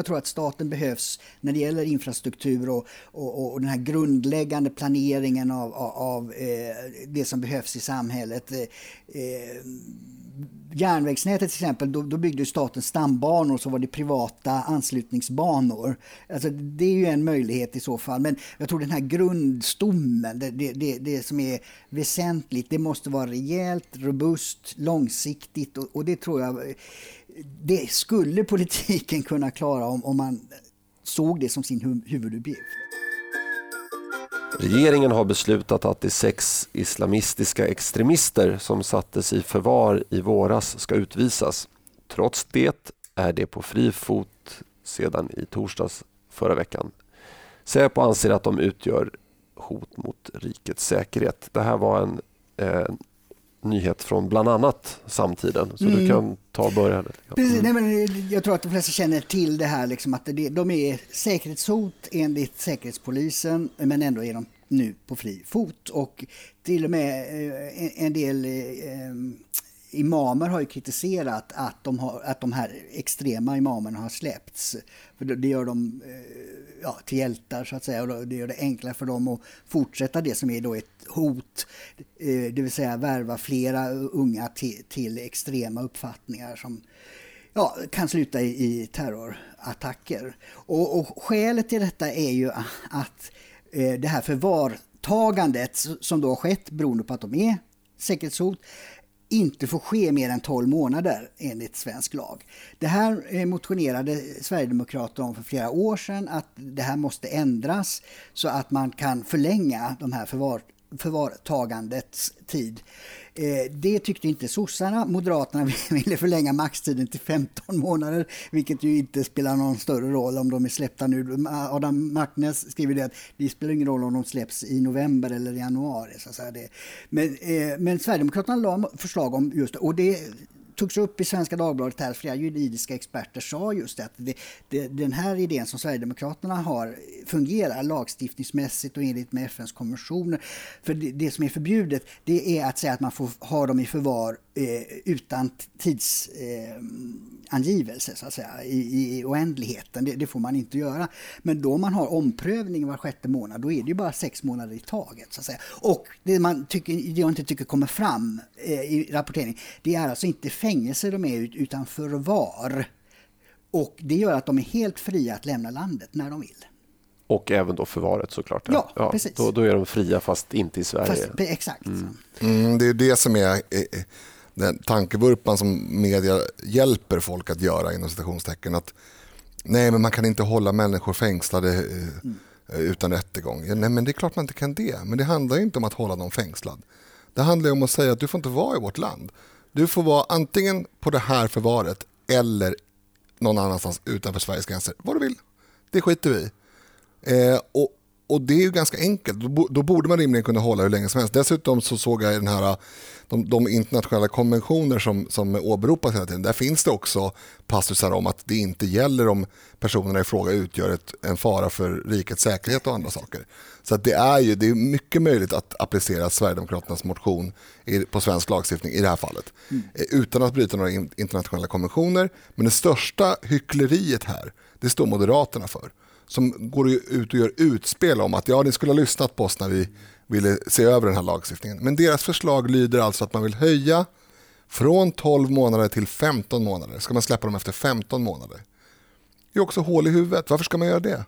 jag tror att staten behövs när det gäller infrastruktur och, och, och den här grundläggande planeringen av, av, av eh, det som behövs i samhället. Eh, eh järnvägsnätet till exempel, då, då byggde staten stambanor och så var det privata anslutningsbanor. Alltså, det är ju en möjlighet i så fall. Men jag tror den här grundstommen, det, det, det, det som är väsentligt, det måste vara rejält, robust, långsiktigt och, och det tror jag det skulle politiken kunna klara om, om man såg det som sin huvuduppgift. Regeringen har beslutat att de sex islamistiska extremister som sattes i förvar i våras ska utvisas. Trots det är de på fri fot sedan i torsdags förra veckan. Säpo anser att de utgör hot mot rikets säkerhet. Det här var en eh, nyhet från bland annat samtiden. Så mm. du kan ta och börja. Precis, nej, men jag tror att de flesta känner till det här, liksom, att det, de är säkerhetshot enligt Säkerhetspolisen, men ändå är de nu på fri fot. Och till och med eh, en del eh, imamer har ju kritiserat att de, har, att de här extrema imamerna har släppts. För det gör dem eh, ja, till hjältar så att säga och det gör det enklare för dem att fortsätta det som är då ett hot. Eh, det vill säga värva flera unga till, till extrema uppfattningar som ja, kan sluta i, i terrorattacker. Och, och skälet till detta är ju att eh, det här förvartagandet som då har skett beroende på att de är säkerhetshot inte får ske mer än 12 månader enligt svensk lag. Det här eh, motionerade Sverigedemokraterna om för flera år sedan att det här måste ändras så att man kan förlänga de här förvar, förvartagandets tid. Eh, det tyckte inte sossarna. Moderaterna ville förlänga maxtiden till 15 månader, vilket ju inte spelar någon större roll om de är släppta nu. Adam Martnäs skriver det att det spelar ingen roll om de släpps i november eller januari. Så att säga det. Men, eh, men Sverigedemokraterna la förslag om just det, och det togs upp i Svenska Dagbladet här, flera juridiska experter sa just det, att det, det, den här idén som Sverigedemokraterna har fungerar lagstiftningsmässigt och enligt med FNs konventioner. För det, det, som är förbjudet det är att säga att man får ha dem i förvar eh, utan tidsangivelse eh, så att säga, i, i oändligheten. Det, det, får man inte göra. Men då man har omprövning var sjätte månad, då är det ju bara sex månader i taget. Så att säga. Och det man, tycker, det jag inte tycker kommer fram eh, i rapporteringen, det är alltså inte fängelse de är utan förvar. Och det gör att de är helt fria att lämna landet när de vill. Och även då förvaret såklart. Ja, ja precis. Då, då, är de fria fast inte i Sverige. Fast, exakt. Mm. Mm, det är det som är den tankevurpan som media hjälper folk att göra inom citationstecken. Att, nej men man kan inte hålla människor fängslade eh, mm. utan rättegång. Ja, nej men det är klart man inte kan det. Men det handlar inte om att hålla någon fängslad. Det handlar om att säga att du får inte vara i vårt land. Du får vara antingen på det här förvaret eller någon annanstans utanför Sveriges gränser. Vad du vill. Det skiter vi eh, och, och det är ju ganska enkelt. Då, borde man rimligen kunna hålla hur länge som helst. Dessutom så såg jag den här, de, de internationella konventioner som, som åberopas hela tiden. Där finns det också passusar om att det inte gäller om personerna i fråga utgör ett, en fara för rikets säkerhet och andra saker. Så det, är ju, det är mycket möjligt att applicera Sverigedemokraternas motion i, på svensk lagstiftning i det här fallet. Mm. Utan att bryta några internationella konventioner. Men det största hyckleriet här, det står Moderaterna för som går ut och gör utspel om att ja, ni skulle ha lyssnat på oss när vi ville se över den här lagstiftningen. Men deras förslag lyder alltså att man vill höja från 12 månader till 15 månader. Ska man släppa dem efter 15 månader? Det är också hål i huvudet. Varför ska man göra det?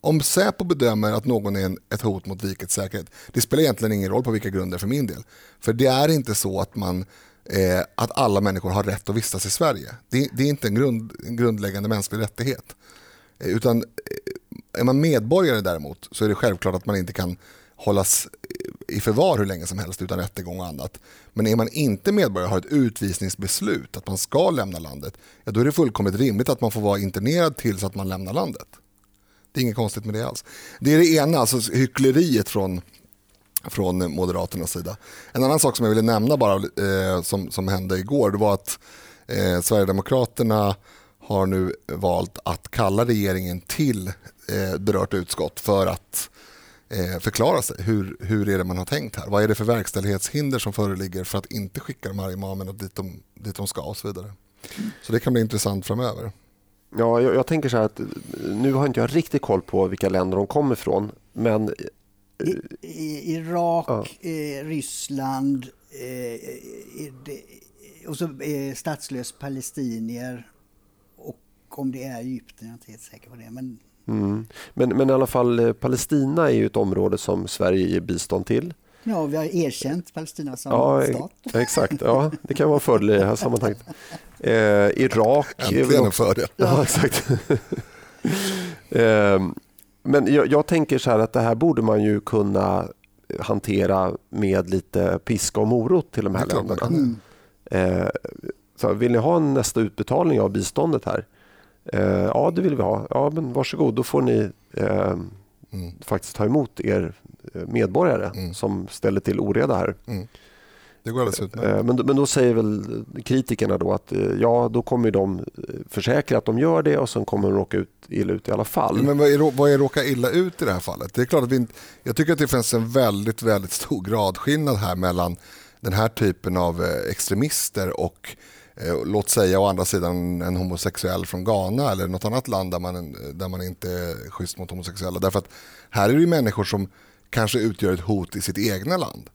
Om Säpo bedömer att någon är ett hot mot rikets säkerhet, det spelar egentligen ingen roll på vilka grunder för min del. För det är inte så att, man, eh, att alla människor har rätt att vistas i Sverige. Det, det är inte en, grund, en grundläggande mänsklig rättighet. Utan eh, är man medborgare däremot så är det självklart att man inte kan hållas eh, i förvar hur länge som helst utan rättegång och annat. Men är man inte medborgare och har ett utvisningsbeslut att man ska lämna landet, ja, då är det fullkomligt rimligt att man får vara internerad tills att man lämnar landet. Det är inget konstigt med det alls. Det är det ena, alltså hyckleriet från, från Moderaternas sida. En annan sak som jag ville nämna bara eh, som, som hände igår, det var att eh, Sverigedemokraterna har nu valt att kalla regeringen till eh, berört utskott för att eh, förklara sig. Hur, hur är det man har tänkt här? Vad är det för verkställighetshinder som föreligger för att inte skicka de här imamerna dit de, dit de ska och så vidare. Så det kan bli intressant framöver. Ja, jag, jag, tänker så här att nu har inte jag riktigt koll på vilka länder de kommer ifrån. Men... I, i, Irak, ja. eh, Ryssland eh, det, och så eh, statslös palestinier om det är Egypten, jag är inte helt säker på det. Men... Mm. Men, men i alla fall eh, Palestina är ju ett område som Sverige ger bistånd till. Ja, vi har erkänt Palestina som ja, stat. Exakt, ja, det kan vara fördel i det här sammanhanget. Eh, Irak... Äntligen en fördel. Ja, exakt. eh, men jag, jag, tänker så här att det här borde man ju kunna hantera med lite piska och morot till de här länderna. Mm. Eh, så vill ni ha en nästa utbetalning av biståndet här? Eh, ja, det vill vi ha. Ja, men varsågod, då får ni eh, mm. faktiskt ta emot er eh, medborgare mm. som ställer till oreda här. Mm. Det går alldeles utmärkt. Eh, men, men då säger väl kritikerna då att ja, då kommer de försäkra att de gör det och sen kommer de råka ut illa ut i alla fall. Men vad är, vad är råka illa ut i det här fallet? Det är klart att vi, jag tycker att det finns en väldigt, väldigt stor gradskillnad här mellan den här typen av extremister och Eh, låt säga å andra sidan en homosexuell från Ghana eller något annat land där man, där man inte är schysst mot homosexuella. Därför att här är det människor som kanske utgör ett hot i sitt egna land.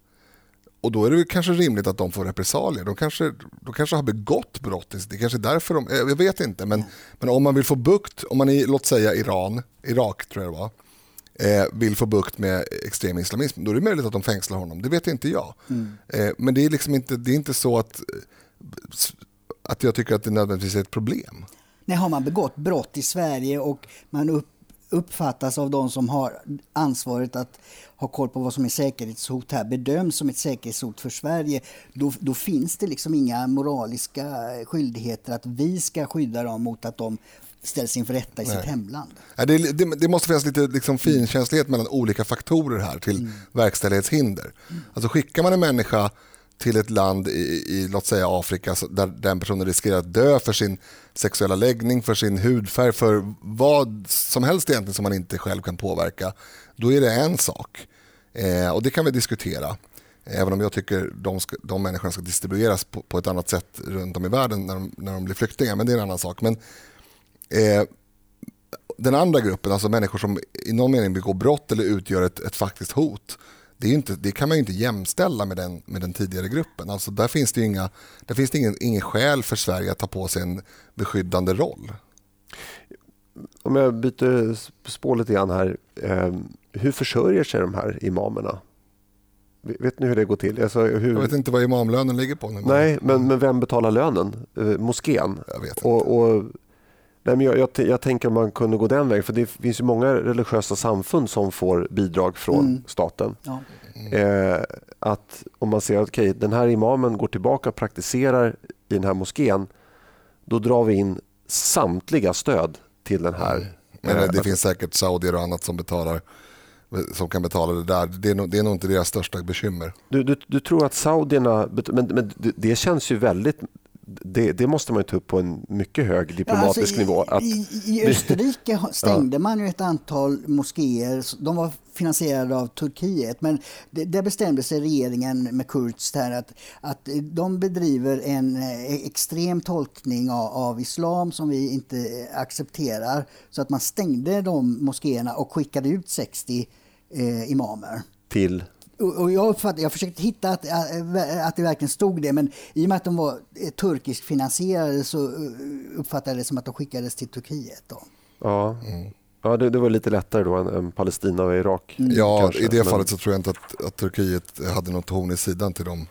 Och då är det kanske rimligt att de får repressalier. De kanske, de kanske har begått brott. Det kanske är därför de, jag vet inte. Men, men om man vill få bukt, om man i låt säga Iran, Irak tror jag det var, eh, vill få bukt med extrem islamism, då är det möjligt att de fängslar honom. Det vet inte jag. Mm. Eh, men det är, liksom inte, det är inte så att att jag tycker att det nödvändigtvis är ett problem. Nej, har man begått brott i Sverige och man upp, uppfattas av de som har ansvaret att ha koll på vad som är säkerhetshot här bedöms som ett säkerhetshot för Sverige, då, då finns det liksom inga moraliska skyldigheter att vi ska skydda dem mot att de ställs inför rätta i Nej. sitt hemland. Det, det, det, måste finnas lite liksom finkänslighet mellan olika faktorer här till mm. verkställighetshinder. Mm. Alltså skickar man en människa till ett land i, i, låt säga Afrika där den personen riskerar att dö för sin sexuella läggning, för sin hudfärg, för vad som helst egentligen som man inte själv kan påverka, då är det en sak. Eh, och det kan vi diskutera. Även om jag tycker de, ska, de människorna ska distribueras på, på, ett annat sätt runt om i världen när de, när de blir flyktingar, men det är en annan sak. Men, eh, den andra gruppen, alltså människor som i någon mening begår brott eller utgör ett, ett faktiskt hot, det, är inte, det kan man ju inte jämställa med den, med den tidigare gruppen. Alltså där finns det, inga, där finns det ingen, ingen skäl för Sverige att ta på sig en beskyddande roll. Om jag byter spår lite grann här. Eh, hur försörjer sig de här imamerna? Vet ni hur det går till? Alltså, hur... Jag vet inte vad imamlönen ligger på. Nej, men, men vem betalar lönen? Eh, moskén? Jag vet inte. Och, och Nej, men jag, jag, jag, tänker om man kunde gå den vägen. För Det finns ju många religiösa samfund som får bidrag från mm. staten. Ja. Mm. Eh, att Om man ser att okay, den här imamen går tillbaka och praktiserar i den här moskén då drar vi in samtliga stöd till den här. Mm. Men det, det finns säkert saudier och annat som betalar som kan betala det där. Det är nog, det är nog inte deras största bekymmer. Du, du, du tror att saudierna, men, men det känns ju väldigt det, det, måste man ta upp på en mycket hög diplomatisk ja, alltså nivå. Att... I, I, Österrike stängde ja. man ju ett antal moskéer. De var finansierade av Turkiet. Men det, där bestämde sig regeringen med Kurz här att, att de bedriver en eh, extrem tolkning av, av islam som vi inte accepterar. Så att man stängde de moskéerna och skickade ut 60 eh, imamer. Till? Och jag, uppfattade, jag försökte hitta att, äh, att det verkligen stod det, men i och med att de var eh, turkiskt finansierade så eh, uppfattade jag det som att de skickades till Turkiet. Då. Ja, mm. ja det, det, var lite lättare då än, än Palestina och Irak. Mm. Ja, kanske. i det men... fallet så tror jag inte att, att Turkiet hade något horn i sidan till dem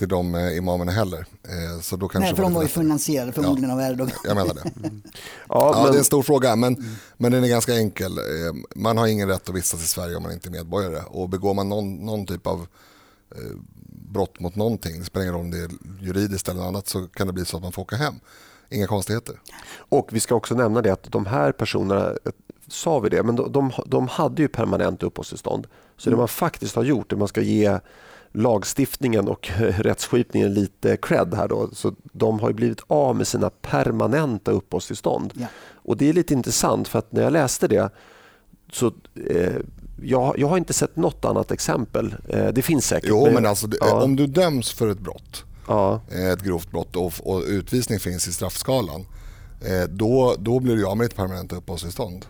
till de eh, imamerna heller. Eh, så då kanske Nej, för de var ju finansierade förmodligen ja, av Erdogan. Jag menar det. Mm. Ja, ja men... Det är en stor fråga, men, mm. men den är ganska enkel. Eh, man har ingen rätt att vistas i Sverige om man inte är medborgare. Och begår man någon, någon typ av brott mot någonting, det spelar ingen roll om det är juridiskt eller annat, så kan det bli så att man får åka hem. Inga konstigheter. Och vi ska också nämna det att de här personerna, sa vi det, men de, de, de hade ju permanent uppehållstillstånd. Så mm. det man faktiskt har gjort, det man ska ge lagstiftningen och rättsskipningen lite cred här. Då. Så de har blivit av med sina permanenta uppehållstillstånd. Ja. Och det är lite intressant för att när jag läste det så eh, jag, jag har inte sett något annat exempel. Eh, det finns säkert. Jo, men alltså, ja. om du döms för ett brott, ja. Eh, ett grovt brott och, och utvisning finns i straffskalan, eh, då, då blir du av med ditt permanenta uppehållstillstånd.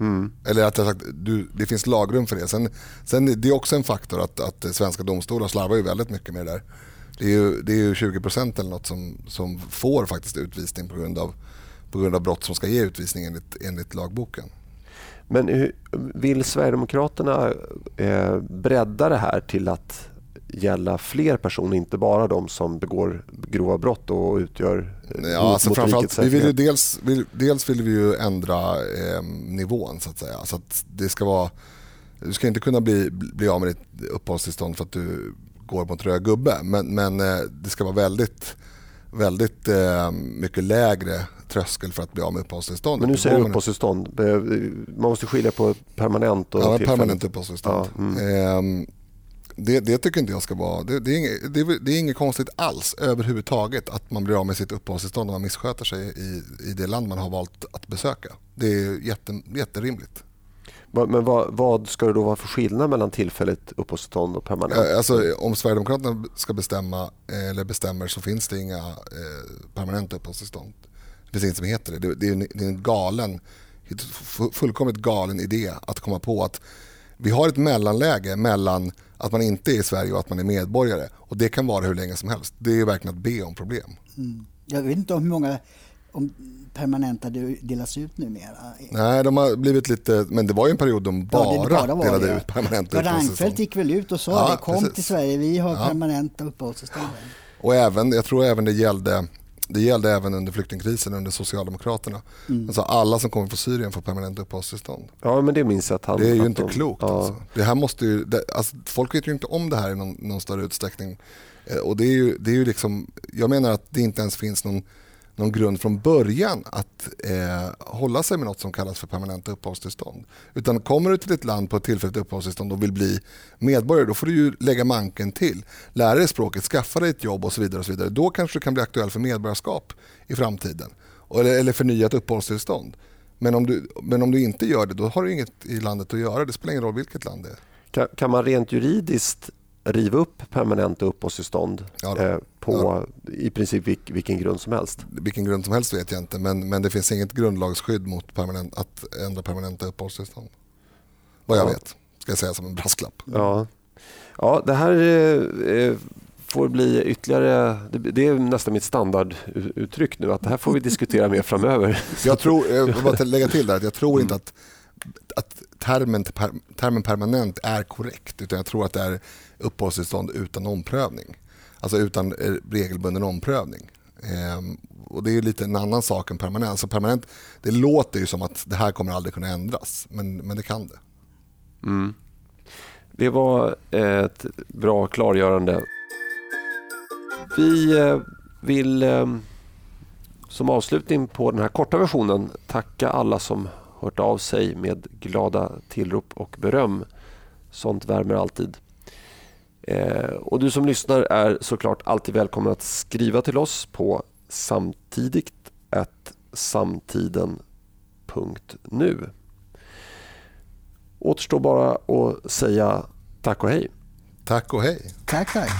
Mm. Eller att sagt, du, det finns lagrum för det. Sen, sen det är också en faktor att, att svenska domstolar slarvar ju väldigt mycket med det där. Det är ju, det är ju 20% eller något som, som får faktiskt utvisning på grund, av, på grund av brott som ska ge utvisning enligt, enligt lagboken. Men vill Sverigedemokraterna eh, bredda det här till att gälla fler personer, inte bara de som begår grova brott och utgör ja, alltså framförallt, vi vill dels, vill, dels vill vi ju ändra eh, nivån så att säga. Så att det ska vara, du ska inte kunna bli, bli av med ditt uppehållstillstånd för att du går mot röd gubbe. Men, men eh, det ska vara väldigt, väldigt eh, mycket lägre tröskel för att bli av med uppehållstillstånd. Men nu säger du uppehållstillstånd. Man måste skilja på permanent och ja, permanent uppehållstillstånd. Ja, mm. Eh, det, det, tycker inte jag ska vara... Det, det, är inget, det, det, är inget konstigt alls överhuvudtaget att man blir av med sitt uppehållstillstånd om man missköter sig i, i det land man har valt att besöka. Det är jätte, jätterimligt. Men vad, vad, ska det då vara för skillnad mellan tillfälligt uppehållstillstånd och permanent? Alltså, om Sverigedemokraterna ska bestämma eller bestämmer så finns det inga eh, permanenta uppehållstillstånd. Det finns inget som heter det. Det, är en, det är en galen, fullkomligt galen idé att komma på att vi har ett mellanläge mellan att man inte är i Sverige och att man är medborgare. Och Det kan vara hur länge som helst. Det är verkligen att be om problem. Mm. Jag vet inte om hur många om permanenta delas ut numera. Nej, de har blivit lite... Men det var ju en period de bara, ja, det bara delade det. ut permanenta. Reinfeldt gick väl ut och sa ja, det. Kom precis. till Sverige, vi har ja. permanenta uppehållstillstånd. Och även, jag tror även det gällde det gällde även under flyktingkrisen under Socialdemokraterna. Mm. Alltså alla som kommer från Syrien får permanent uppehållstillstånd. Ja, men det minns jag att han... Det är ju inte de, klokt. Ja. Alltså. Det här måste ju, det, alltså, folk vet ju inte om det här i någon, någon större utsträckning. Eh, och det är ju, det är ju liksom, jag menar att det inte ens finns någon någon grund från början att eh, hålla sig med något som kallas för permanenta uppehållstillstånd. Utan kommer du till ett land på ett tillfälligt uppehållstillstånd och vill bli medborgare då får du ju lägga manken till. Lära dig språket, skaffa dig ett jobb och så vidare. och så vidare. Då kanske du kan bli aktuell för medborgarskap i framtiden. Eller, eller förnyat uppehållstillstånd. Men om, du, men om du inte gör det då har du inget i landet att göra. Det spelar ingen roll vilket land det är. Kan, kan man rent juridiskt riva upp permanenta uppehållstillstånd ja eh, på ja. i princip vilk, vilken grund som helst? Vilken grund som helst vet jag inte men, men det finns inget grundlagsskydd mot permanent, att ändra permanenta uppehållstillstånd. Vad jag ja. vet, ska jag säga som en brasklapp. Ja, ja det här eh, eh får bli ytterligare... Det, det, är nästan mitt standarduttryck nu att det här får vi diskutera mer framöver. Jag tror, jag vill bara lägga till där, att jag tror inte att att termen, termen permanent är korrekt utan jag tror att det är uppehållstillstånd utan omprövning. Alltså utan eh, regelbunden omprövning. Ehm, och Det är lite en annan sak än permanent. Alltså permanent det låter ju som att det här kommer aldrig kunna ändras, men, men det kan det. Mm. Det var ett bra klargörande. Vi eh, vill ehm, som avslutning på den här korta versionen tacka alla som hört av sig med glada tillrop och beröm. Sånt värmer alltid. Eh, och du som lyssnar är såklart alltid välkommen att skriva till oss på samtidigt samtiden.nu. Återstår bara att säga tack och hej. Tack och hej. Tack, tack.